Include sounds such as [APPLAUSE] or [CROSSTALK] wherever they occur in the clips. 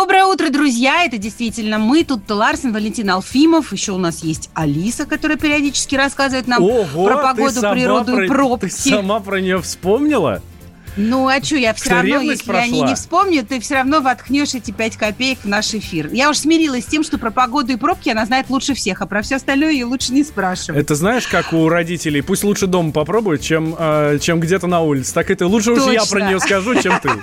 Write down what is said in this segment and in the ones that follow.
Доброе утро, друзья! Это действительно мы, тут Ларсен, Валентин Алфимов. Еще у нас есть Алиса, которая периодически рассказывает нам Ого, про погоду, природу про, и пробки. Ты сама про нее вспомнила? Ну, а что, я все Что, равно, если они прошла? не вспомнят, ты все равно воткнешь эти 5 копеек в наш эфир. Я уж смирилась с тем, что про погоду и пробки она знает лучше всех, а про все остальное ее лучше не спрашивать. Это знаешь, как у родителей, пусть лучше дома попробуют, чем, э, чем где-то на улице. Так это лучше уж я Точно. про нее скажу, чем ты. [LAUGHS]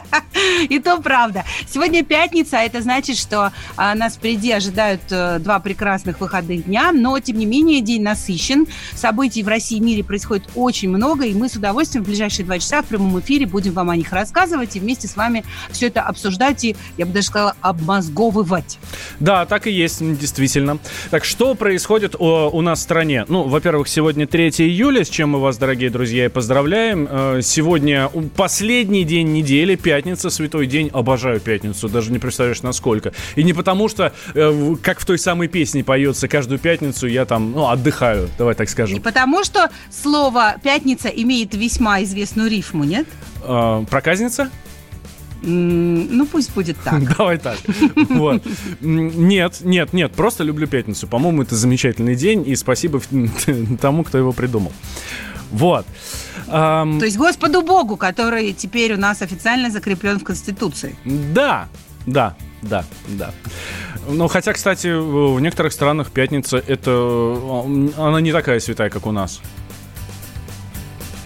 [LAUGHS] И то правда. Сегодня пятница, а это значит, что а, нас впереди ожидают э, два прекрасных выходных дня, но, тем не менее, день насыщен. Событий в России и мире происходит очень много, и мы с удовольствием в ближайшие два часа в прямом эфире будем вам о них рассказывать и вместе с вами все это обсуждать и, я бы даже сказала, обмозговывать. Да, так и есть, действительно. Так что происходит у нас в стране? Ну, во-первых, сегодня 3 июля, с чем мы вас, дорогие друзья, и поздравляем. Э, Сегодня последний день недели, пятница, святой день. Обожаю пятницу, даже не представляешь, насколько. И не потому, что, э, как в той самой песне поется, каждую пятницу я там, ну, отдыхаю, давай так Не скажем. потому, что слово «пятница» имеет весьма известную рифму, нет? Э, Проказница? Ну, пусть будет так. [LAUGHS] Давай так. Вот. Нет, нет, нет, просто люблю пятницу. По-моему, это замечательный день, и спасибо [LAUGHS] тому, кто его придумал. Вот. Ам, То есть Господу Богу, который теперь у нас официально закреплен в Конституции. Да, да, да, да. Ну, хотя, кстати, в некоторых странах пятница это м, она не такая святая, как у нас.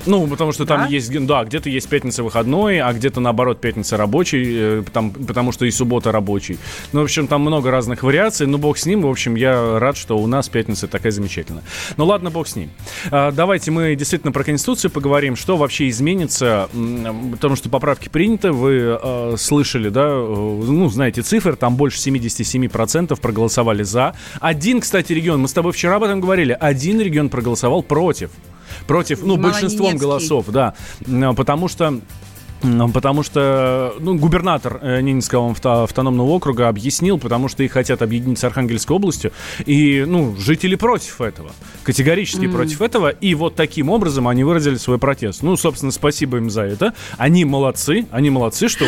Ну, потому что там Да? есть, да, где-то есть пятница выходной, а где-то наоборот пятница рабочий, э, там, потому что и суббота рабочий. Ну, в общем, там много разных вариаций, ну, бог с ним. В общем, я рад, что у нас пятница такая замечательная. Ну, ладно, бог с ним. А, давайте мы действительно про Конституцию поговорим, что вообще изменится, потому что поправки приняты, вы э, слышали, да, э, ну, знаете цифры, там больше 77% проголосовали за. Один, кстати, регион, мы с тобой вчера об этом говорили, один регион проголосовал против. Против, ну, большинством голосов, да. М, Потому что Потому что ну, губернатор э, Ненецкого авто- автономного округа объяснил, потому что их хотят объединить с Архангельской областью, и ну, жители против этого, категорически против этого, и вот таким образом они выразили свой протест. Ну, собственно, спасибо им за это. Они молодцы, они молодцы, что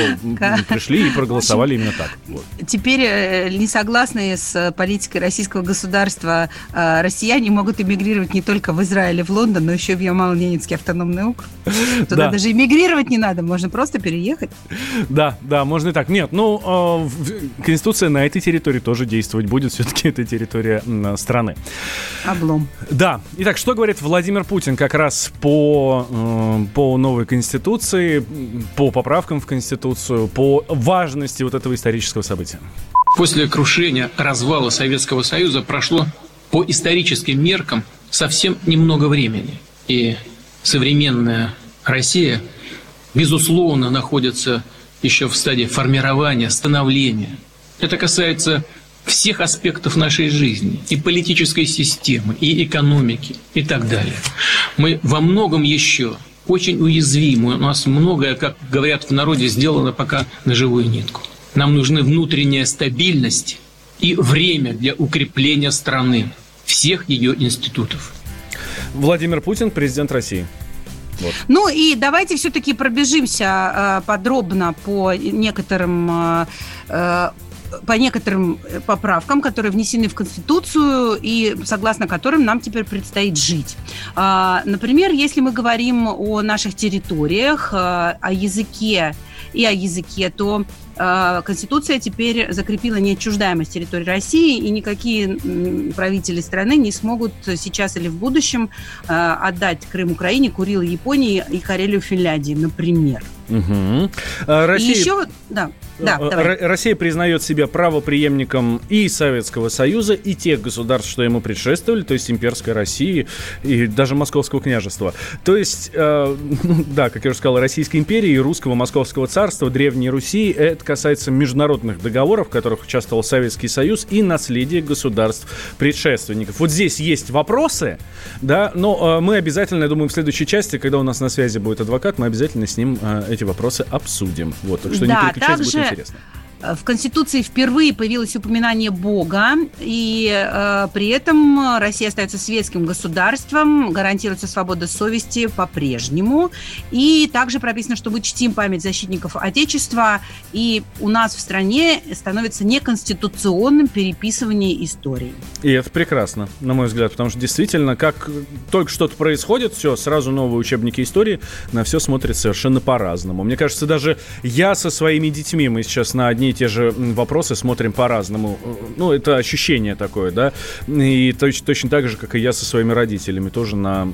пришли и проголосовали именно так. Вот. Теперь э, несогласные с политикой российского государства э, россияне могут эмигрировать не только в Израиль и в Лондон, но еще и в Ямало-Ненецкий автономный округ. Туда Да. даже эмигрировать не надо, можно просто переехать. Да, да, можно и так. Нет, ну, в- Конституция на этой территории тоже действовать будет, [LAUGHS] все-таки это территория страны. Облом. Да. Итак, что говорит Владимир Путин как раз по, э, по новой Конституции, по поправкам в Конституцию, по важности вот этого исторического события? После крушения развала Советского Союза прошло по историческим меркам совсем немного времени. И современная Россия, безусловно, находится еще в стадии формирования, становления. Это касается всех аспектов нашей жизни, и политической системы, и экономики, и так далее. Мы во многом еще очень уязвимы. У нас многое, как говорят в народе, сделано пока на живую нитку. Нам нужны внутренняя стабильность и время для укрепления страны, всех ее институтов. Владимир Путин, президент России. Ну и давайте все-таки пробежимся э, подробно по некоторым э, э, по некоторым поправкам, которые внесены в Конституцию и согласно которым нам теперь предстоит жить. А, Например, если мы говорим о наших территориях, о языке и о языке, то Конституция теперь закрепила неотчуждаемость территории России, и никакие правители страны не смогут сейчас или в будущем э, отдать Крым Украине, Курил Японии и Карелию Финляндии, например. Угу. Россия... И еще, да, да, э, давай. Россия признает себя правоприемником и Советского Союза, и тех государств, что ему предшествовали, то есть имперской России и даже Московского княжества. То есть, э, ну, да, как я уже сказал, Российской империи и Русского Московского царства, Древней Руси. Это касается международных договоров, в которых участвовал Советский Союз, и наследия государств предшественников. Вот здесь есть вопросы, да, но э, мы обязательно, я думаю, в следующей части, когда у нас на связи будет адвокат, мы обязательно с ним э, эти вопросы обсудим. Вот, так что да, не переключайтесь, также... интересно. Э, в Конституции впервые появилось упоминание Бога, и э, при этом Россия остается светским государством, гарантируется свобода совести по-прежнему. И также прописано, что мы чтим память защитников Отечества, и у нас в стране становится неконституционным переписывание истории. И это прекрасно, на мой взгляд, потому что действительно, как только что-то происходит, все, сразу новые учебники истории, на все смотрят совершенно по-разному. Мне кажется, даже я со своими детьми, мы сейчас на одни и те же вопросы смотрим по-разному. Ну, это ощущение такое, да. И точно, точно так же, как и я со своими родителями, тоже на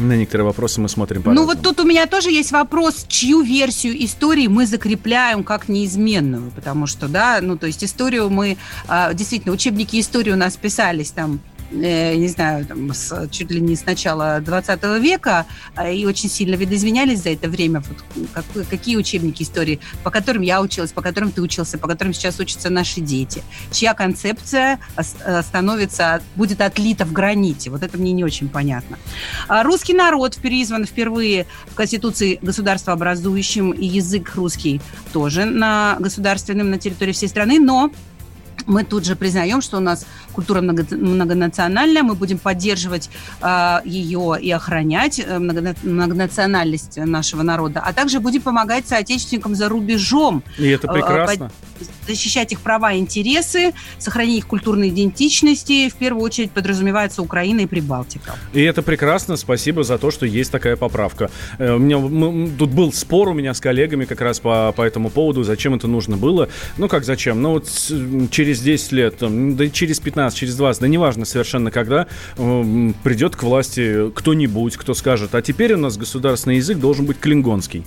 на некоторые вопросы мы смотрим по Ну вот тут у меня тоже есть вопрос, чью версию истории мы закрепляем как неизменную, потому что, да, ну то есть историю мы, а, действительно, учебники истории у нас писались там не знаю, там, с, чуть ли не с начала 20 века, э, и очень сильно видоизменялись за это время. Вот, как, какие учебники истории, по которым я училась, по которым ты учился, по которым сейчас учатся наши дети. Чья концепция э, становится, будет отлита в граните. Вот это мне не очень понятно. А русский народ призван впервые в Конституции государства образующим, и язык русский тоже на государственном на территории всей страны, но мы тут же признаем, что у нас культура много, многонациональная, мы будем поддерживать э, а, ее и охранять, э, много, многонациональность нашего народа, а также будем помогать соотечественникам за рубежом. И это э, прекрасно. Э, защищать их права и интересы, сохранить их культурные идентичности, в первую очередь подразумевается Украина и Прибалтика. И это прекрасно, спасибо за то, что есть такая поправка. Э, у меня мы, тут был спор у меня с коллегами как раз по, по этому поводу, зачем это нужно было. Ну как зачем? Ну вот через 10 лет, да через 15, через 20, да неважно совершенно когда, э, придет к власти кто-нибудь, кто скажет, а теперь у нас государственный язык должен быть клингонский.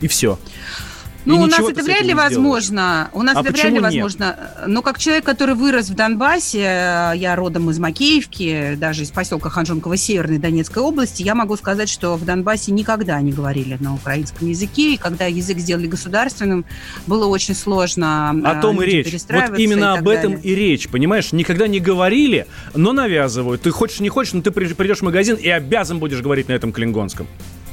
И все. Ну, у нас это вряд ли возможно. У нас а это вряд ли возможно. Но как человек, который вырос в Донбассе, я родом из Макеевки, даже из поселка Ханжонково Северной Донецкой области, я могу сказать, что в Донбассе никогда не говорили на украинском языке, и когда язык сделали государственным, было очень сложно. О том и речь. Вот именно об этом далее. и речь, понимаешь? Никогда не говорили, но навязывают. Ты хочешь, не хочешь, но ты придешь в магазин и обязан будешь говорить на этом клингонском.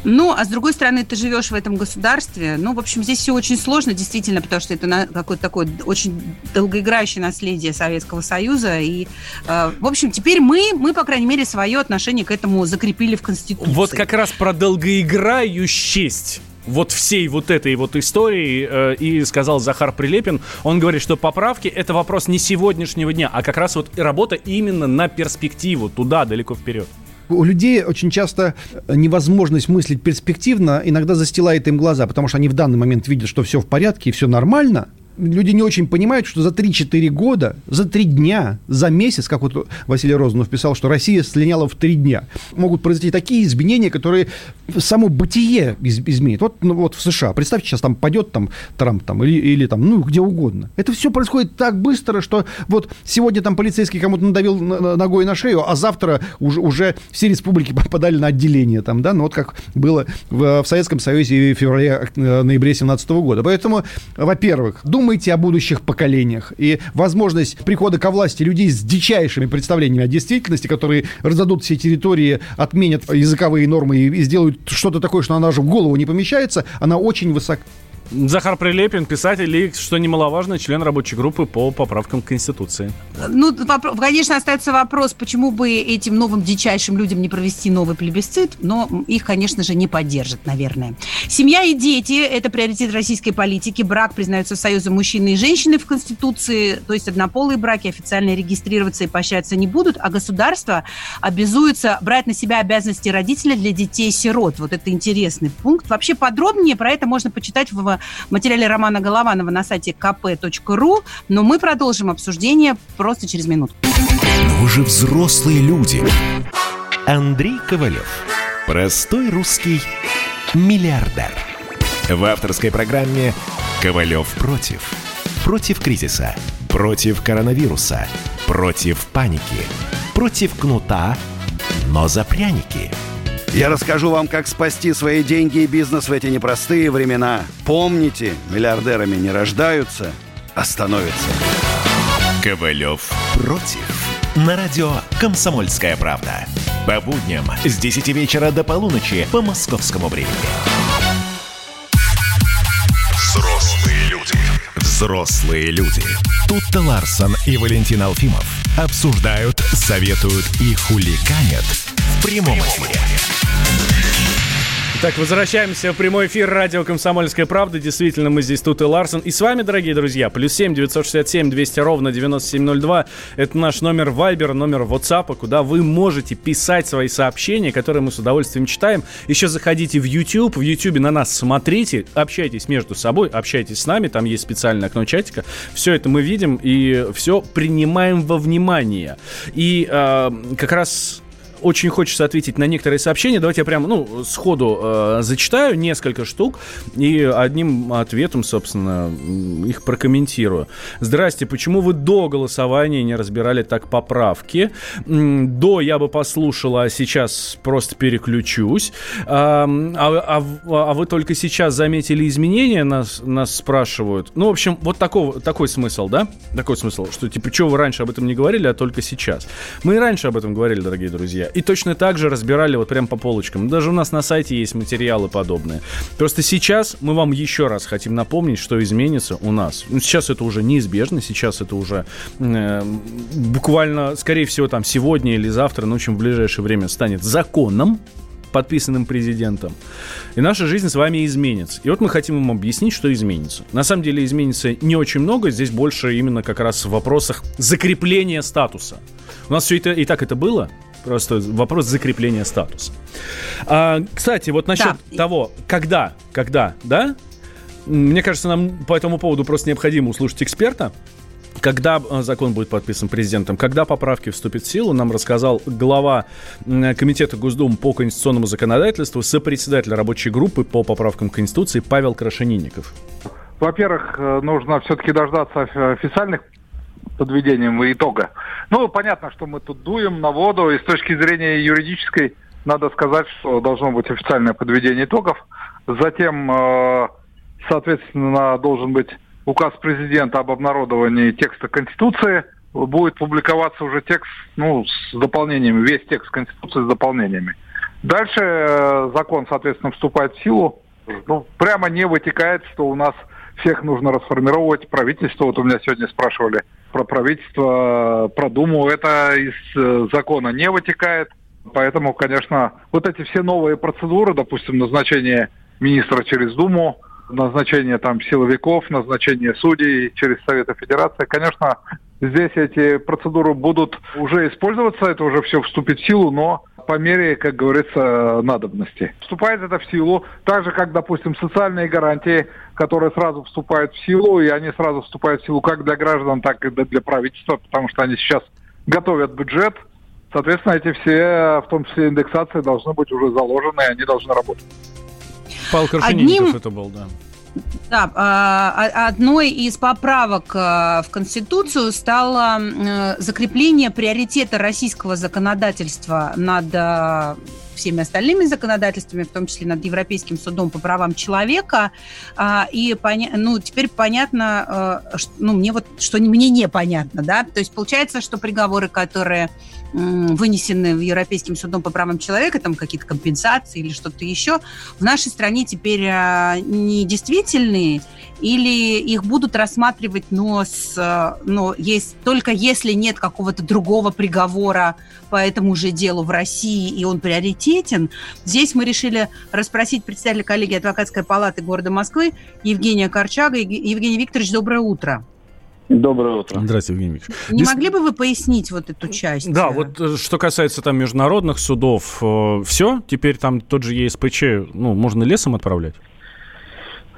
Ну, а с другой стороны, ты живешь в этом государстве. Ну, в общем, здесь все очень сложно, действительно, потому что это какое-то такое очень долгоиграющее наследие Советского Союза. И, э, в общем, теперь мы, мы, по крайней мере, свое отношение к этому закрепили в Конституции. Вот как раз про долгоиграющесть вот всей вот этой вот истории э, и сказал Захар Прилепин. Он говорит, что поправки это вопрос не сегодняшнего дня, а как раз вот работа именно на перспективу, туда, далеко вперед у людей очень часто невозможность мыслить перспективно иногда застилает им глаза, потому что они в данный момент видят, что все в порядке и все нормально, люди не очень понимают, что за 3-4 года, за 3 дня, за месяц, как вот Василий Розанов писал, что Россия слиняла в 3 дня, могут произойти такие изменения, которые само бытие из, изменит. Вот, ну, вот в США, представьте, сейчас там пойдет там Трамп там, или, или там, ну, где угодно. Это все происходит так быстро, что вот сегодня там полицейский кому-то надавил ногой на шею, а завтра уже, уже все республики [LAUGHS] попадали на отделение там, да, ну вот как было в, в Советском Союзе в феврале-ноябре 17 года. Поэтому, во-первых, думаю, думайте о будущих поколениях. И возможность прихода ко власти людей с дичайшими представлениями о действительности, которые раздадут все территории, отменят языковые нормы и сделают что-то такое, что она даже в голову не помещается, она очень высока. Захар Прилепин, писатель и, что немаловажно, член рабочей группы по поправкам к Конституции. Ну, конечно, остается вопрос, почему бы этим новым дичайшим людям не провести новый плебисцит, но их, конечно же, не поддержат, наверное. Семья и дети – это приоритет российской политики. Брак признается союзом мужчины и женщины в Конституции, то есть однополые браки официально регистрироваться и поощряться не будут, а государство обязуется брать на себя обязанности родителя для детей-сирот. Вот это интересный пункт. Вообще подробнее про это можно почитать в материале Романа Голованова на сайте kp.ru, но мы продолжим обсуждение просто через минуту. Но вы же взрослые люди. Андрей Ковалев. Простой русский миллиардер. В авторской программе «Ковалев против». Против кризиса. Против коронавируса. Против паники. Против кнута, но за пряники. Я расскажу вам, как спасти свои деньги и бизнес в эти непростые времена. Помните, миллиардерами не рождаются, а становятся. Ковалев против. На радио «Комсомольская правда». По будням с 10 вечера до полуночи по московскому времени. Взрослые люди. Взрослые люди. Тут-то Ларсон и Валентин Алфимов обсуждают, советуют и хулиганят прямом эфире. Так, возвращаемся в прямой эфир радио «Комсомольская правда». Действительно, мы здесь тут и Ларсон. И с вами, дорогие друзья, плюс семь девятьсот шестьдесят семь двести ровно девяносто семь ноль два. Это наш номер Вайбера, номер WhatsApp, куда вы можете писать свои сообщения, которые мы с удовольствием читаем. Еще заходите в YouTube, в YouTube на нас смотрите, общайтесь между собой, общайтесь с нами, там есть специальное окно чатика. Все это мы видим и все принимаем во внимание. И э, как раз очень хочется ответить на некоторые сообщения. Давайте я прямо, ну, сходу э, зачитаю несколько штук и одним ответом, собственно, их прокомментирую. Здрасте, почему вы до голосования не разбирали так поправки? До я бы послушала, а сейчас просто переключусь. А, а, а, а вы только сейчас заметили изменения, нас, нас спрашивают. Ну, в общем, вот такого, такой смысл, да? Такой смысл, что типа, что вы раньше об этом не говорили, а только сейчас. Мы и раньше об этом говорили, дорогие друзья. И точно так же разбирали вот прям по полочкам. Даже у нас на сайте есть материалы подобные. Просто сейчас мы вам еще раз хотим напомнить, что изменится у нас. Ну, сейчас это уже неизбежно, сейчас это уже э, буквально, скорее всего, там сегодня или завтра, ну, очень в ближайшее время станет законом, подписанным президентом. И наша жизнь с вами изменится. И вот мы хотим вам объяснить, что изменится. На самом деле изменится не очень много, здесь больше именно как раз в вопросах закрепления статуса. У нас все это и так это было, Просто вопрос закрепления статуса. А, кстати, вот насчет да. того, когда, когда, да? Мне кажется, нам по этому поводу просто необходимо услышать эксперта. Когда а, закон будет подписан президентом, когда поправки вступят в силу, нам рассказал глава Комитета Госдумы по конституционному законодательству, сопредседатель рабочей группы по поправкам Конституции Павел Крашенинников. Во-первых, э, нужно все-таки дождаться официальных подведением итога. Ну, понятно, что мы тут дуем на воду, и с точки зрения юридической надо сказать, что должно быть официальное подведение итогов. Затем, э, соответственно, должен быть указ президента об обнародовании текста Конституции. Будет публиковаться уже текст, ну, с дополнениями, весь текст Конституции с дополнениями. Дальше э, закон, соответственно, вступает в силу. Ну, прямо не вытекает, что у нас всех нужно расформировать. Правительство, вот у меня сегодня спрашивали про правительство, про Думу, это из э, закона не вытекает. Поэтому, конечно, вот эти все новые процедуры, допустим, назначение министра через Думу, назначение там силовиков, назначение судей через Советы Федерации, конечно, здесь эти процедуры будут уже использоваться, это уже все вступит в силу, но по мере, как говорится, надобности. Вступает это в силу, так же, как, допустим, социальные гарантии, которые сразу вступают в силу, и они сразу вступают в силу как для граждан, так и для правительства, потому что они сейчас готовят бюджет. Соответственно, эти все, в том числе индексации, должны быть уже заложены, и они должны работать. Павел Крашенинников Одним... это был, да. Да, а, одной из поправок а, в Конституцию стало э, закрепление приоритета российского законодательства над а, всеми остальными законодательствами, в том числе над Европейским судом по правам человека. И ну, теперь понятно, ну, мне вот, что мне непонятно, да, то есть получается, что приговоры, которые вынесены в Европейским судом по правам человека, там какие-то компенсации или что-то еще, в нашей стране теперь а, не действительные, или их будут рассматривать, но, с, а, но есть, только если нет какого-то другого приговора по этому же делу в России, и он приоритетен. Здесь мы решили расспросить представителя коллегии адвокатской палаты города Москвы Евгения Корчага. Евгений Викторович, доброе утро. Доброе утро. Здравствуйте, Евгений Викторович. Не Здесь... могли бы вы пояснить вот эту часть? Да, вот э, что касается там международных судов, э, все, теперь там тот же ЕСПЧ, ну, можно лесом отправлять?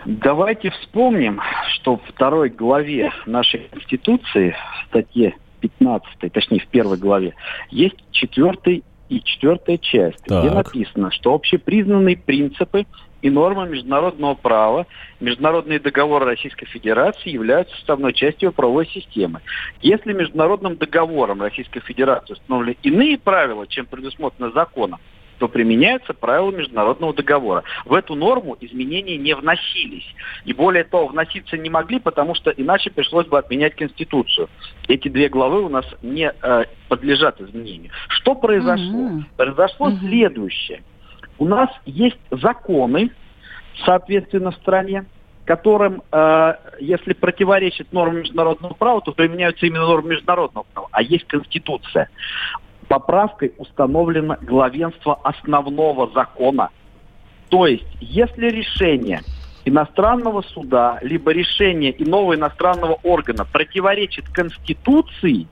Давайте вспомним, что в второй главе нашей Конституции, в статье 15, точнее в первой главе, есть четвертый и четвертая часть, где Так. написано, что общепризнанные принципы и нормы международного права, международные договоры Российской Федерации являются составной частью правовой системы. Если международным договором Российской Федерации установлены иные правила, чем предусмотрено законом, то применяются правила международного договора. В эту норму изменения не вносились. И более того, вноситься не могли, потому что иначе пришлось бы отменять Конституцию. Эти две главы у нас не э, подлежат изменению. Что произошло? Мгм. Произошло Мгм. следующее. У нас есть законы, соответственно, в стране, которым, э, если противоречит нормам международного права, то применяются именно нормы международного права. А есть Конституция. Поправкой установлено главенство основного закона. То есть, если решение иностранного суда, либо решение иного иностранного органа противоречит Конституции,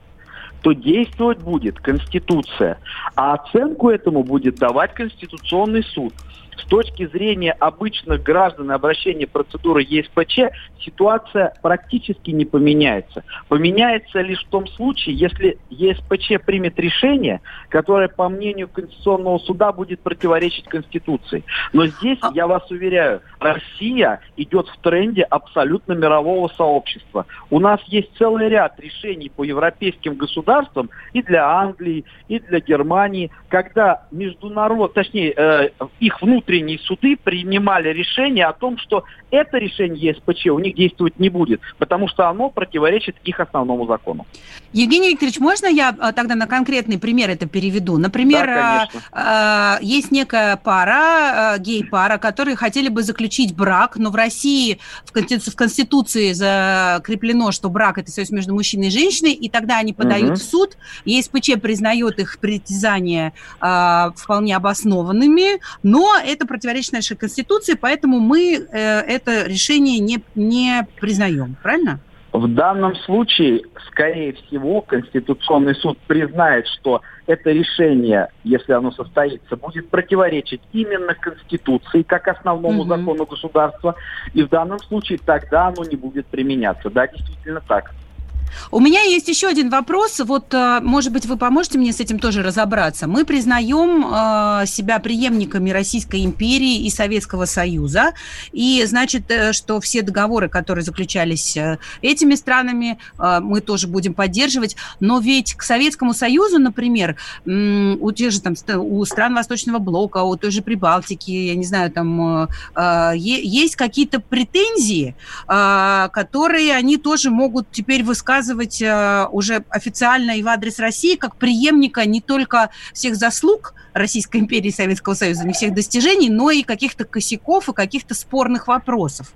то действовать будет Конституция. А оценку этому будет давать Конституционный суд. С точки зрения обычных граждан и обращения процедуры ЕСПЧ ситуация практически не поменяется. Поменяется лишь в том случае, если ЕСПЧ примет решение, которое, по мнению Конституционного суда, будет противоречить Конституции. Но здесь, я вас уверяю, Россия идет в тренде абсолютно мирового сообщества. У нас есть целый ряд решений по европейским государствам и для Англии, и для Германии, когда международ, точнее, э, их внутренние суды принимали решение о том, что это решение ЕСПЧ у них действовать не будет, потому что оно противоречит их основному закону. Евгений Викторович, можно я а, тогда на конкретный пример это переведу? Например, Да, а, конечно. а, есть некая пара, гей-пара, которые хотели бы заключить брак, но в России в Конституции, закреплено, что брак – это союз между мужчиной и женщиной, и тогда они подают Мгм. в суд, ЕСПЧ признает их притязания а, вполне обоснованными, но это противоречит нашей Конституции, поэтому мы э, это решение не, не признаем, правильно? В данном случае, скорее всего, Конституционный суд признает, что это решение, если оно состоится, будет противоречить именно Конституции как основному Мгм. закону государства, и в данном случае тогда оно не будет применяться. Да, действительно так. У меня есть еще один вопрос. Вот, э, может быть, вы поможете мне с этим тоже разобраться. Мы признаем э, себя преемниками Российской империи и Советского Союза. И значит, э, что все договоры, которые заключались э, этими странами, э, мы тоже будем поддерживать. Но ведь к Советскому Союзу, например, у тех же там у стран Восточного блока, у той же Прибалтики, я не знаю, там э, есть какие-то претензии, а, которые они тоже могут теперь высказывать а, уже официально и в адрес России как преемника не только всех заслуг Российской империи и Советского Союза, не всех достижений, но и каких-то косяков и каких-то спорных вопросов.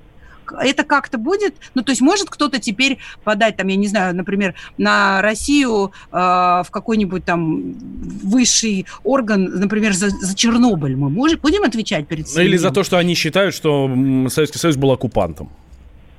Это как-то будет? Ну, то есть может кто-то теперь подать, там, я не знаю, например, на Россию э, в какой-нибудь там высший орган, например, за, за Чернобыль. Мы можем, будем отвечать перед Ну, или за то, что они считают, что Советский Союз был оккупантом.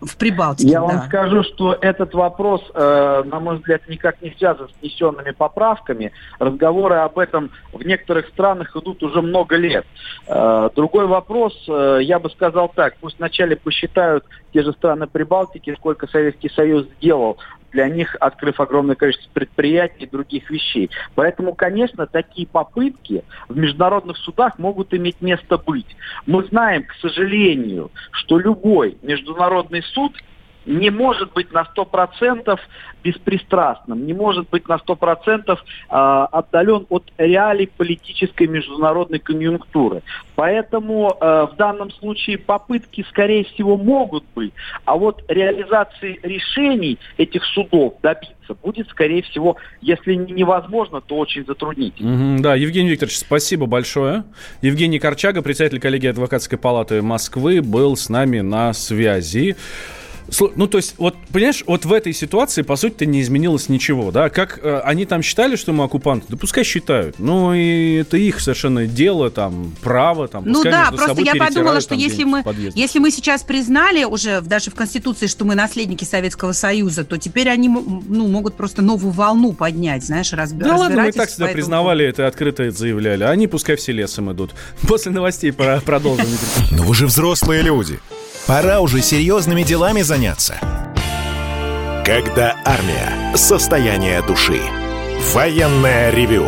В Прибалтике, Я да. вам скажу, что этот вопрос, э, на мой взгляд, никак не связан с внесенными поправками. Разговоры об этом в некоторых странах идут уже много лет. Э, другой вопрос, э, я бы сказал так, пусть вначале посчитают те же страны Прибалтики, сколько Советский Союз сделал для них, открыв огромное количество предприятий и других вещей. Поэтому, конечно, такие попытки в международных судах могут иметь место быть. Мы знаем, к сожалению, что любой международный суд не может быть на 100% беспристрастным, не может быть на 100% а, отдален от реалий политической международной конъюнктуры. Поэтому э, в данном случае попытки, скорее всего, могут быть, а вот реализации решений этих судов добиться будет, скорее всего, если не невозможно, то очень затруднительно. Мгм, да, Евгений Викторович, спасибо большое. Евгений Корчага, председатель коллегии адвокатской палаты Москвы, был с нами на связи. Ну, то есть, вот, понимаешь, вот в этой ситуации, по сути-то, не изменилось ничего, да? Как э, они там считали, что мы оккупанты? Да пускай считают. Ну, и это их совершенно дело, там, право, там, Ну да, просто я подумала, что там если мы, если мы сейчас признали уже даже в Конституции, что мы наследники Советского Союза, то теперь они ну, могут просто новую волну поднять, знаешь, разб... Да ладно, мы и так всегда этому признавали это открыто это заявляли. Они пускай все лесом идут. [LAUGHS] После новостей про- продолжим. Но вы же взрослые люди. Пора уже серьезными делами заняться. Когда армия. Состояние души. Военное ревю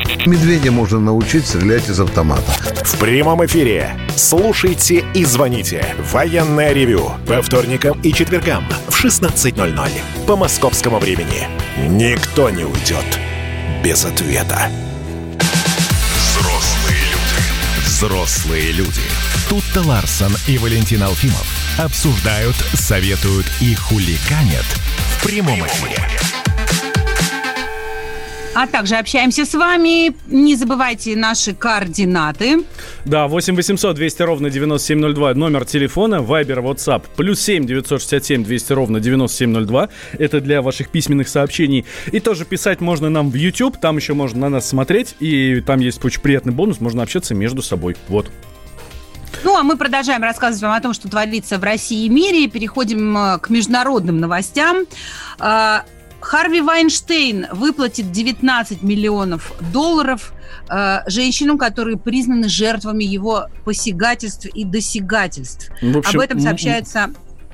Медведя можно научить стрелять из автомата. В прямом эфире. Слушайте и звоните. Военное ревю. По вторникам и четвергам в 16.00 по московскому времени. Никто не уйдет без ответа. Взрослые люди. Взрослые люди. Тут-то Ларсон и Валентин Алфимов обсуждают, советуют и хуликанят в прямом эфире. А также общаемся с вами. Не забывайте наши координаты. Да, 8 800 200 ровно 9702, номер телефона, Вайбер, WhatsApp, плюс 7 967 200 ровно 9702. Это для ваших письменных сообщений. И тоже писать можно нам в YouTube, там еще можно на нас смотреть, и там есть очень приятный бонус, можно общаться между собой. Вот. Ну, а мы продолжаем рассказывать вам о том, что творится в России и мире. Переходим э, к международным новостям. Харви Вайнштейн выплатит 19 миллионов долларов э, женщинам, которые признаны жертвами его посягательств и досягательств. В общем, Об этом сообщается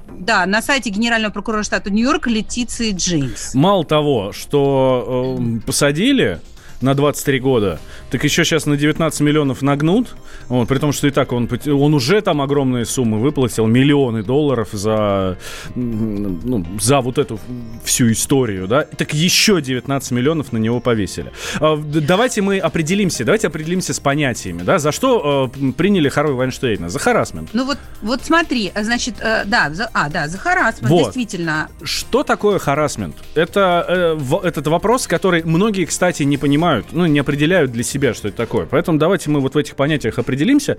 да, на сайте генерального прокурора штата Нью-Йорк Летиции Джеймс. Мало того, что э, посадили на 23 года, так еще сейчас на 19 миллионов нагнут, вот, при том, что и так он, он уже там огромные суммы выплатил, миллионы долларов за, ну, за вот эту всю историю, да, так еще 19 миллионов на него повесили. А, Давайте мы определимся, давайте определимся с понятиями, да, за что э, приняли Харви Вайнштейна? За харасмент. Ну вот, вот смотри, значит, э, да, за, а, да, за харассмент, Вот. действительно. Что такое харасмент? Это э, в- этот вопрос, который многие, кстати, не понимают, ну, не определяют для себя, что это такое. Поэтому давайте мы вот в этих понятиях определимся.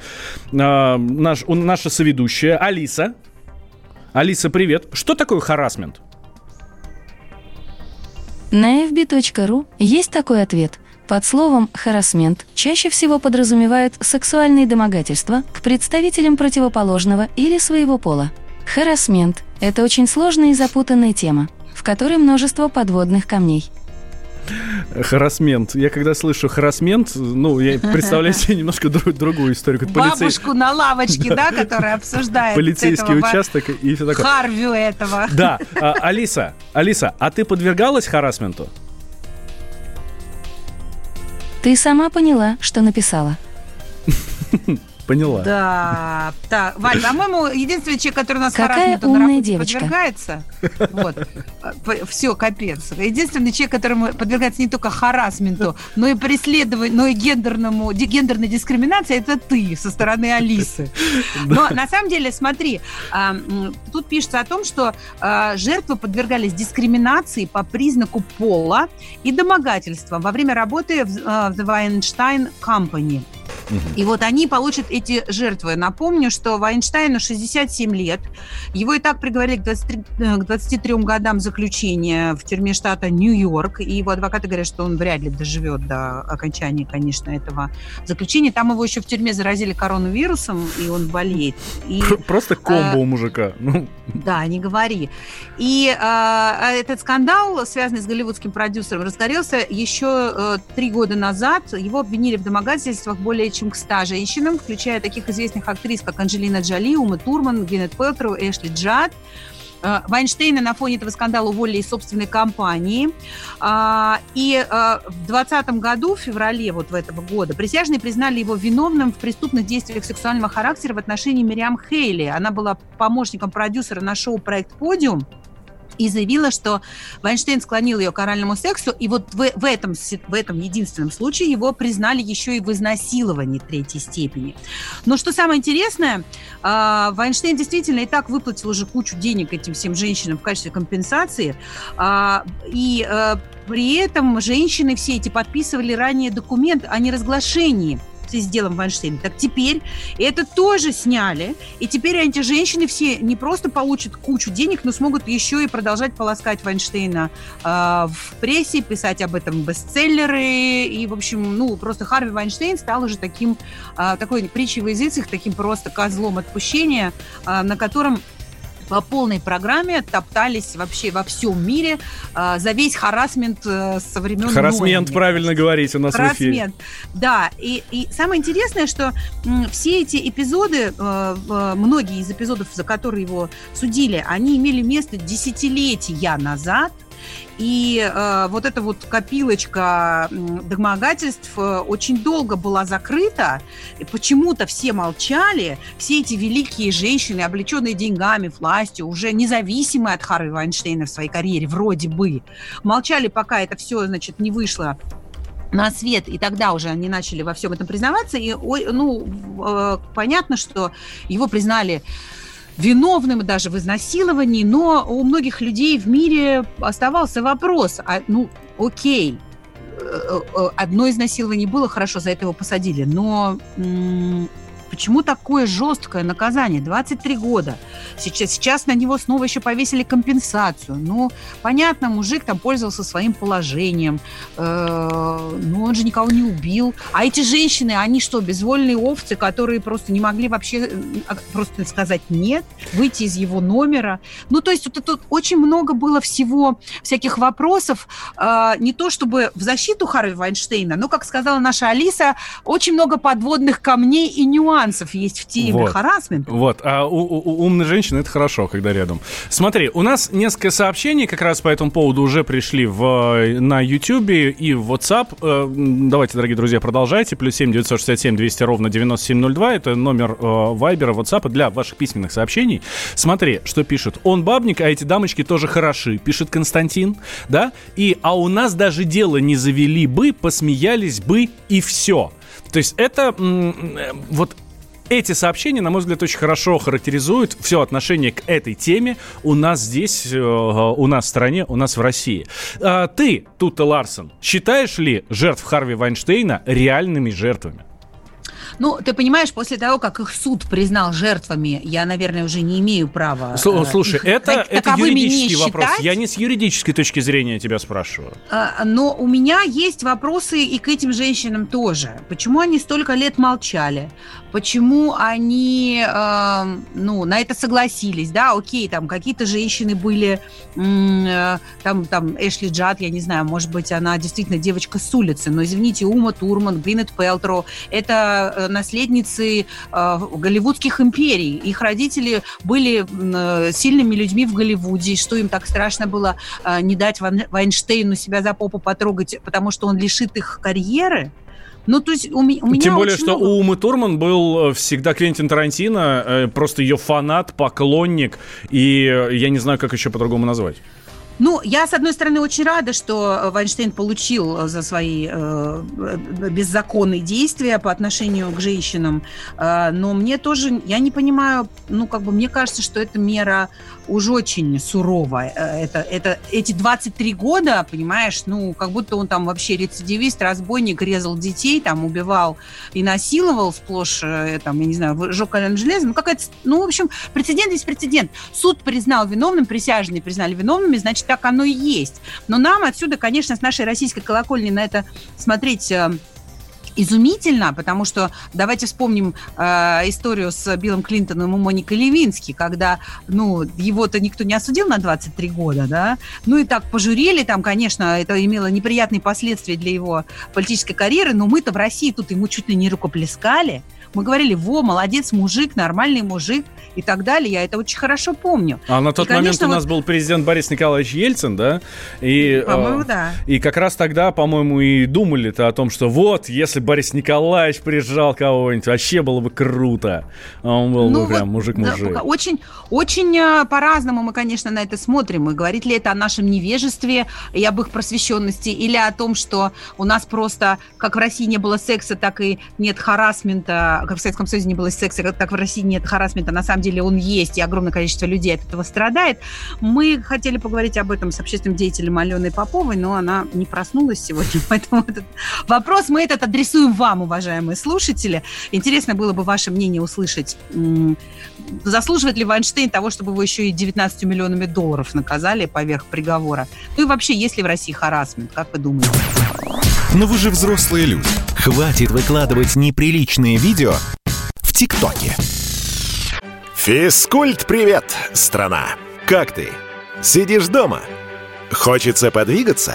А, наш, у- наша соведущая Алиса. Алиса, привет. Что такое харасмент? На fb.ru есть такой ответ. Под словом «харасмент» чаще всего подразумевают сексуальные домогательства к представителям противоположного или своего пола. Харасмент – это очень сложная и запутанная тема, в которой множество подводных камней. Харасмент. Я когда слышу харасмент, ну, я [LAUGHS] представляю себе немножко дру- другую историю. как полицей- Бабушку на лавочке, да, которая обсуждает полицейский этого участок и все такое. Харвю этого. Да, а, [LAUGHS] Алиса, Алиса, а ты подвергалась харасменту? Ты сама поняла, что написала. [LAUGHS] Поняла. Да, так, Валь, по-моему, единственный человек, который у нас Какая умная девочка. подвергается, вот, все, капец. Единственный человек, которому подвергается не только харасменту, но и преследованию, но и гендерному, гендерной дискриминации, это ты со стороны Алисы. Но на самом деле, смотри, а, тут пишется о том, что а, жертвы подвергались дискриминации по признаку пола и домогательства во время работы в а, в The Weinstein Company. И вот они получат эти жертвы. Напомню, что Вайнштейну 67 лет. Его и так приговорили к 23, э, к 23 годам заключения в тюрьме штата Нью-Йорк. И его адвокаты говорят, что он вряд ли доживет до окончания, конечно, этого заключения. Там его еще в тюрьме заразили коронавирусом, и он болеет. И Пр- Просто комбо у мужика. Ну, да, не говори. И э, этот скандал, связанный с голливудским продюсером, разгорелся еще э, три года назад. Его обвинили в домогательствах более к 100 женщинам, включая таких известных актрис, как Анджелина Джоли, Ума Турман, Гвинет Пелтроу, Эшли Джад. Э, Вайнштейна на фоне этого скандала уволили из собственной компании. А, И э, в 2020 году, в феврале вот в этого года, присяжные признали его виновным в преступных действиях сексуального характера в отношении Мириам Хейли. Она была помощником продюсера на шоу «Проект Подиум», и заявила, что Вайнштейн склонил ее к оральному сексу, и вот в, в, этом, в этом единственном случае его признали еще и в изнасиловании третьей степени. Но что самое интересное, а, Вайнштейн действительно и так выплатил уже кучу денег этим всем женщинам в качестве компенсации, а, и а, при этом женщины все эти подписывали ранее документ о неразглашении с делом Вайнштейна. Так теперь это тоже сняли, и теперь эти женщины все не просто получат кучу денег, но смогут еще и продолжать полоскать Вайнштейна э, в прессе, писать об этом бестселлеры, и, в общем, ну, просто Харви Вайнштейн стал уже таким, э, такой притчей в языцах, таким просто козлом отпущения, э, на котором по полной программе топтались вообще во всем мире э, за весь харасмент э, со времен Харасмент, Ноя, правильно говорить у нас харасмент. в эфире. Да, и, и самое интересное, что м, все эти эпизоды, э, многие из эпизодов, за которые его судили, они имели место десятилетия назад – и э, вот эта вот копилочка домогательств э, очень долго была закрыта. И почему-то все молчали. Все эти великие женщины, облеченные деньгами, властью, уже независимые от Харви Вайнштейна в своей карьере, вроде бы, молчали, пока это все, значит, не вышло на свет, и тогда уже они начали во всем этом признаваться, и, ну, э, понятно, что его признали виновным даже в изнасиловании, но у многих людей в мире оставался вопрос, а, ну, окей, э, э, одно изнасилование было, хорошо, за это его посадили, но Почему такое жесткое наказание? 23 года. Сейчас, сейчас на него снова еще повесили компенсацию. Ну, понятно, мужик там пользовался своим положением. Э, ну, он же никого не убил. А эти женщины, они что, безвольные овцы, которые просто не могли вообще а, просто сказать нет, выйти из его номера? Ну, то есть вот тут очень много было всего, всяких вопросов. Э, не то чтобы в защиту Харви Вайнштейна, но, как сказала наша Алиса, очень много подводных камней и нюансов нюансов есть в теме вот. харасмента. Вот, а у, у, у умной женщины это хорошо, когда рядом. Смотри, у нас несколько сообщений как раз по этому поводу уже пришли в, на YouTube и в WhatsApp. Э, давайте, дорогие друзья, продолжайте. Плюс 7 967 200 ровно 9702. Это номер э, WhatsApp для ваших письменных сообщений. Смотри, что пишут. Он бабник, а эти дамочки тоже хороши, пишет Константин. Да? И, а у нас даже дело не завели бы, посмеялись бы и все. То есть это э, вот эти сообщения, на мой взгляд, очень хорошо характеризуют все отношение к этой теме у нас здесь, э, у нас в стране, у нас в России. А ты, Тута Ларсон, считаешь ли жертв Харви Вайнштейна реальными жертвами? Ну, ты понимаешь, после того, как их суд признал жертвами, я, наверное, уже не имею права. Слушай, их, это, это юридический вопрос. Я не с юридической точки зрения тебя спрашиваю. А, но у меня есть вопросы и к этим женщинам тоже. Почему они столько лет молчали? Почему они, э, ну, на это согласились? Да, окей, там какие-то женщины были, э, там, там Эшли Джад, я не знаю, может быть, она действительно девочка с улицы, но извините, Ума Турман, Гвинет Пелтро, это э, наследницы э, голливудских империй. Их родители были э, сильными людьми в Голливуде, что им так страшно было э, не дать Ван, Вайнштейну себя за попу потрогать, потому что он лишит их карьеры. Ну, то есть у, у меня Тем более, что много... у Умы Турман был э, всегда Квентин Тарантино, э, просто ее фанат, поклонник, и я не знаю, как еще по-другому назвать. Ну, я, с одной стороны, очень рада, что э, Вайнштейн получил э, за свои э, э, беззаконные действия по отношению к женщинам, э, но мне тоже, я не понимаю, ну, как бы мне кажется, что эта мера уж очень суровая. Это, это, эти 23 года, понимаешь, ну, как будто он там вообще рецидивист, разбойник, резал детей, там, убивал и насиловал сплошь, там, я не знаю, жег железом, ну, какая-то, ну, в общем, прецедент есть прецедент. Суд признал виновным, присяжные признали виновными, значит, так оно и есть. Но нам отсюда, конечно, с нашей российской колокольни на это смотреть э, изумительно, потому что давайте вспомним э, историю с Биллом Клинтоном и Моникой Левински, когда, ну, его-то никто не осудил на 23 года, да, ну и так пожурили, там, конечно, это имело неприятные последствия для его политической карьеры, но мы-то в России тут ему чуть ли не рукоплескали, мы говорили, во, молодец, мужик, нормальный мужик и так далее. Я это очень хорошо помню. А на тот и, конечно, момент у вот... нас был президент Борис Николаевич Ельцин, да? И, по-моему, э, да. И как раз тогда, по-моему, и думали-то о том, что вот, если Борис Николаевич прижал кого-нибудь, вообще было бы круто. А он был ну, бы прям мужик-мужик. Да, очень, очень э, по-разному мы, конечно, на это смотрим. И говорит ли это о нашем невежестве и об их просвещенности, или о том, что у нас просто, как в России не было секса, так и нет харасмента как в Советском Союзе не было секса, как, в России нет харасмента, на самом деле он есть, и огромное количество людей от этого страдает. Мы хотели поговорить об этом с общественным деятелем Аленой Поповой, но она не проснулась сегодня, [LAUGHS] поэтому этот вопрос мы этот адресуем вам, уважаемые слушатели. Интересно было бы ваше мнение услышать. Заслуживает ли Вайнштейн того, чтобы его еще и 19 миллионами долларов наказали поверх приговора? Ну и вообще, есть ли в России харасмент, как вы думаете? Но вы же взрослые люди. Хватит выкладывать неприличные видео в ТикТоке. Физкульт, привет, страна! Как ты? Сидишь дома? Хочется подвигаться?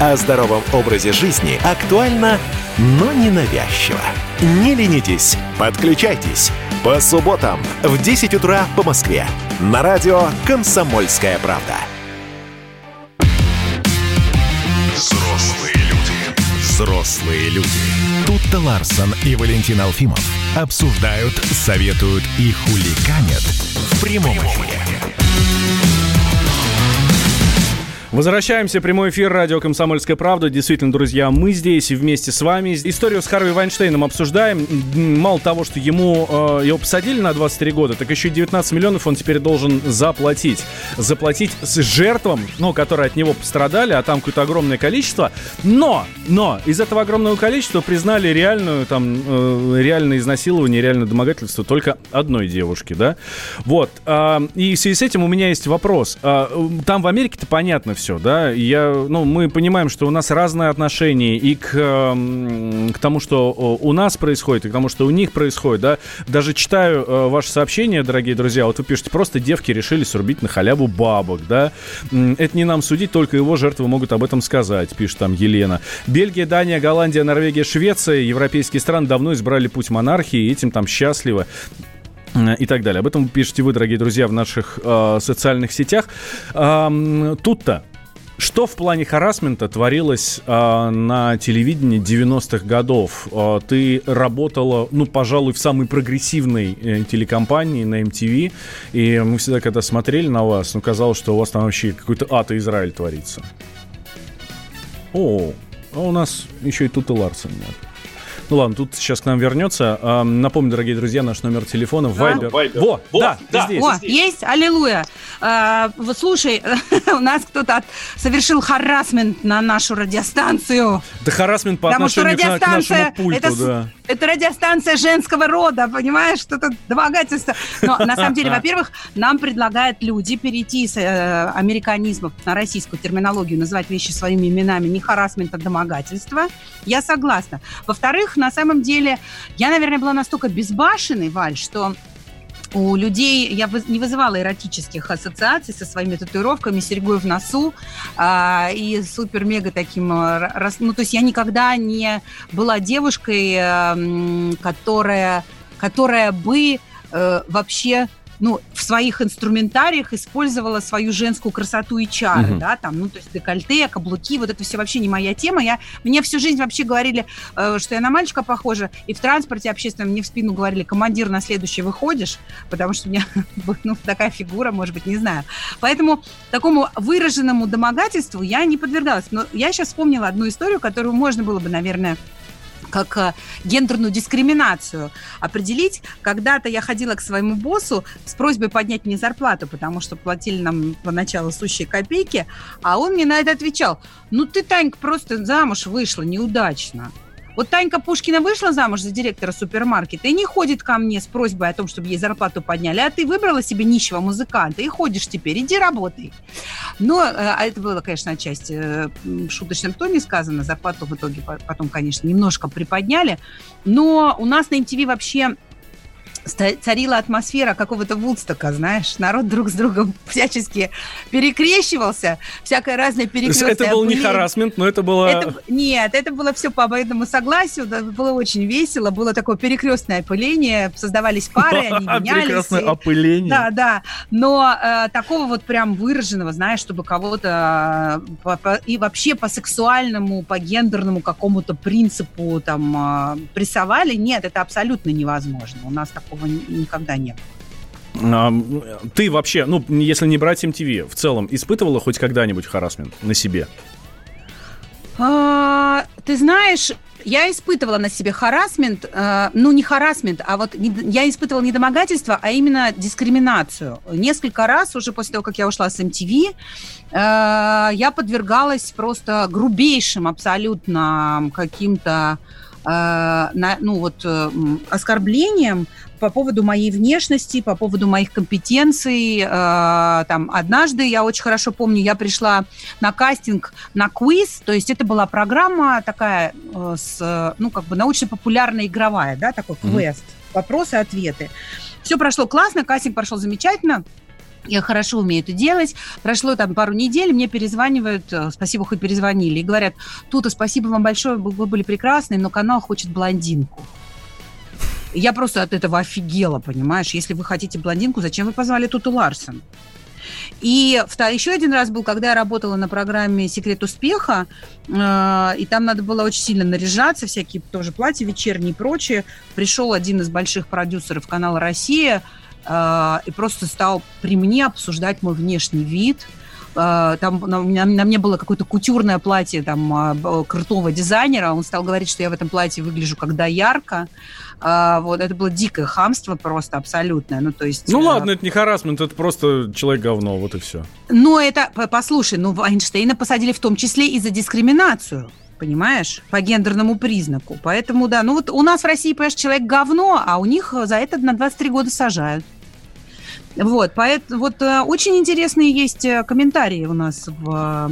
О здоровом образе жизни актуально, но не навязчиво. Не ленитесь, подключайтесь. По субботам в 10 утра по Москве. На радио «Комсомольская правда». Взрослые люди. Взрослые люди. Тут-то Ларсон и Валентин Алфимов обсуждают, советуют и хуликанят в прямом эфире. Возвращаемся. Прямой эфир радио «Комсомольская правда». Действительно, друзья, мы здесь и вместе с вами. Историю с Харви Вайнштейном обсуждаем. Мало того, что ему э, его посадили на 23 года, так еще и 19 миллионов он теперь должен заплатить. Заплатить с жертвам, ну, которые от него пострадали, а там какое-то огромное количество. Но, но, из этого огромного количества признали реальную, там, э, реальное изнасилование, реальное домогательство только одной девушки, да? Вот. Э, и в связи с этим у меня есть вопрос. Э, там в Америке-то понятно все, да. Я, ну, мы понимаем, что у нас разные отношения и к, к тому, что у нас происходит, и к тому, что у них происходит, да. Даже читаю э, ваши сообщения, дорогие друзья, вот вы пишете, просто девки решили срубить на халяву бабок, да. Это не нам судить, только его жертвы могут об этом сказать, пишет там Елена. Бельгия, Дания, Голландия, Норвегия, Швеция, европейские страны давно избрали путь монархии, и этим там счастливы и так далее. Об этом пишите вы, дорогие друзья, в наших э, социальных сетях. Э, тут-то что в плане харасмента творилось э, на телевидении 90-х годов? Э, ты работала, ну, пожалуй, в самой прогрессивной э, телекомпании на MTV, и мы всегда, когда смотрели на вас, ну, казалось, что у вас там вообще какой-то ад и Израиль творится. О, а у нас еще и тут и Ларсон нет. Ну ладно, тут сейчас к нам вернется. А, напомню, дорогие друзья, наш номер телефона Вайбер. А? Во, Во, да, да, здесь. О, здесь. есть, аллилуйя. А, вот слушай, [LAUGHS] у нас кто-то от, совершил харасмент на нашу радиостанцию. Да харасмент по Потому отношению что радиостанция, к, к нашему пульту, это, да. Это радиостанция женского рода, понимаешь, что-то домогательство. Но на самом деле, [LAUGHS] во-первых, нам предлагают люди перейти с э, американизмов на российскую терминологию, называть вещи своими именами, не харасмент, а домогательство. Я согласна. Во-вторых, на самом деле, я, наверное, была настолько безбашенной, Валь, что у людей я не вызывала эротических ассоциаций со своими татуировками, серьгой в носу а, и супер-мега таким... А, ну, то есть я никогда не была девушкой, а, которая, которая бы а, вообще ну, в своих инструментариях использовала свою женскую красоту и чары, угу. да, там, ну, то есть декольте, каблуки, вот это все вообще не моя тема. Я, мне всю жизнь вообще говорили, э, что я на мальчика похожа, и в транспорте общественном мне в спину говорили, командир, на следующий выходишь, потому что у меня, [LAUGHS] ну, такая фигура, может быть, не знаю. Поэтому такому выраженному домогательству я не подвергалась. Но я сейчас вспомнила одну историю, которую можно было бы, наверное, как э, гендерную дискриминацию определить. Когда-то я ходила к своему боссу с просьбой поднять мне зарплату, потому что платили нам поначалу сущие копейки, а он мне на это отвечал, ну ты, Танька, просто замуж вышла неудачно. Вот Танька Пушкина вышла замуж за директора супермаркета и не ходит ко мне с просьбой о том, чтобы ей зарплату подняли, а ты выбрала себе нищего музыканта и ходишь теперь, иди работай. Но э, а это было, конечно, отчасти э, в шуточном тоне сказано, зарплату в итоге потом, конечно, немножко приподняли, но у нас на MTV вообще царила атмосфера какого-то вудстока, знаешь. Народ друг с другом всячески перекрещивался, всякое разное перекрестное это был не харасмент, но это было... Это, нет, это было все по обоюдному согласию, да, было очень весело, было такое перекрестное опыление, создавались пары, они [LAUGHS] менялись. Прекрасное и- опыление. Да, да, но э, такого вот прям выраженного, знаешь, чтобы кого-то э, по- по- и вообще по сексуальному, по гендерному какому-то принципу там э, прессовали, нет, это абсолютно невозможно. У нас такого ни- никогда не было. А, Ты вообще, ну, если не брать MTV, в целом испытывала хоть когда-нибудь харасмент на себе? А, ты знаешь, я испытывала на себе харасмент, э, ну не харасмент, а вот не- я испытывала не домогательство, а именно дискриминацию. Несколько раз уже после того, как я ушла с MTV, э, я подвергалась просто грубейшим абсолютно каким-то на- ну вот э, м, оскорблениям по поводу моей внешности, по поводу моих компетенций. Э, там однажды я очень хорошо помню, я пришла на кастинг на квиз, то есть это была программа такая э, с, э, ну как бы научно-популярная игровая, да, такой квест, вопросы-ответы. Все прошло классно, кастинг прошел замечательно. Я хорошо умею это делать. Прошло там пару недель, мне перезванивают, э, спасибо, хоть перезвонили, и говорят, Тута, спасибо вам большое, вы были прекрасны, но канал хочет блондинку. Я просто от этого офигела, понимаешь? Если вы хотите блондинку, зачем вы позвали Туту Ларсен? И втор- еще один раз был, когда я работала на программе «Секрет успеха», э, и там надо было очень сильно наряжаться, всякие тоже платья вечерние и прочее. Пришел один из больших продюсеров канала «Россия» и просто стал при мне обсуждать мой внешний вид. Э, Там на, на- на мне было какое-то кутюрное платье там б- крутого дизайнера. Он стал говорить, что я в этом платье выгляжу как доярка. А, Вот, это было дикое хамство просто абсолютное. Ну, то есть... Ну э, ладно, это не харасмент, это просто человек говно, вот и все. но это, по- послушай, ну Эйнштейна посадили в том числе и за дискриминацию, понимаешь, по гендерному признаку. Поэтому, да, ну вот у нас в России, понимаешь, человек говно, а у них за это на 23 года сажают. Вот, поэтому вот э, очень интересные есть э, комментарии у нас в,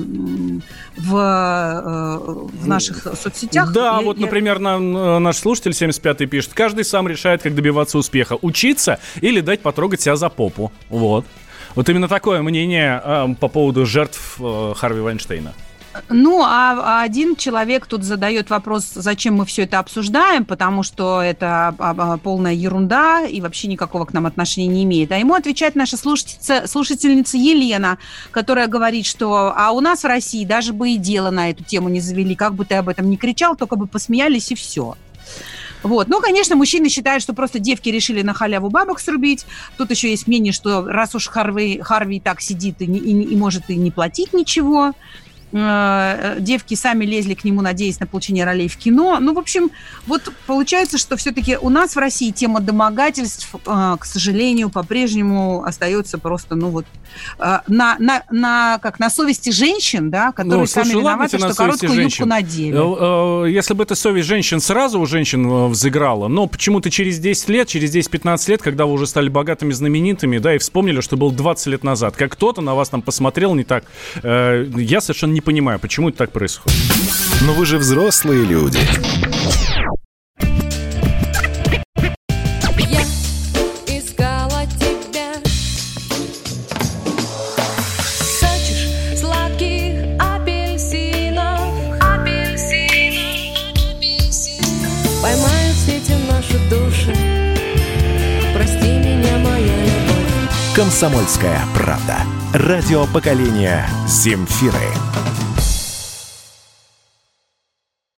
в, э, в наших соцсетях. Да, Я- вот, я- например, нам, э, наш слушатель 75-й пишет, каждый сам решает, как добиваться успеха. Учиться или дать потрогать себя за попу. Вот. Вот именно такое мнение э, по поводу жертв э, Харви Вайнштейна. Ну, а, а один человек тут задает вопрос, зачем мы все это обсуждаем, потому что это а, а, полная ерунда и вообще никакого к нам отношения не имеет. А ему отвечает наша слушательница, слушательница Елена, которая говорит, что а у нас в России даже бы и дело на эту тему не завели, как бы ты об этом не кричал, только бы посмеялись и все. Вот. Ну, конечно, мужчины считают, что просто девки решили на халяву бабок срубить. Тут еще есть мнение, что раз уж Харви, Харви так сидит и, не- и и может и не платить ничего, девки сами лезли к нему, надеясь на получение ролей в кино. Ну, в общем, вот получается, что все-таки у нас в России тема домогательств, э, к сожалению, по-прежнему остается просто, ну вот, э, на, на, на, как, на совести женщин, да, которые Ну, сами слушай, виноваты, тебе на что короткую женщин. юбку надели. Э, э, Если бы эта совесть женщин сразу у женщин э, взыграла, но почему-то через 10 лет, через 10-15 лет, когда вы уже стали богатыми, знаменитыми, да, и вспомнили, что было 20 лет назад, как кто-то на вас там посмотрел не так, э, я совершенно не понимаю, почему это так происходит. Но вы же взрослые люди. Комсомольская правда. Радио поколения Земфиры.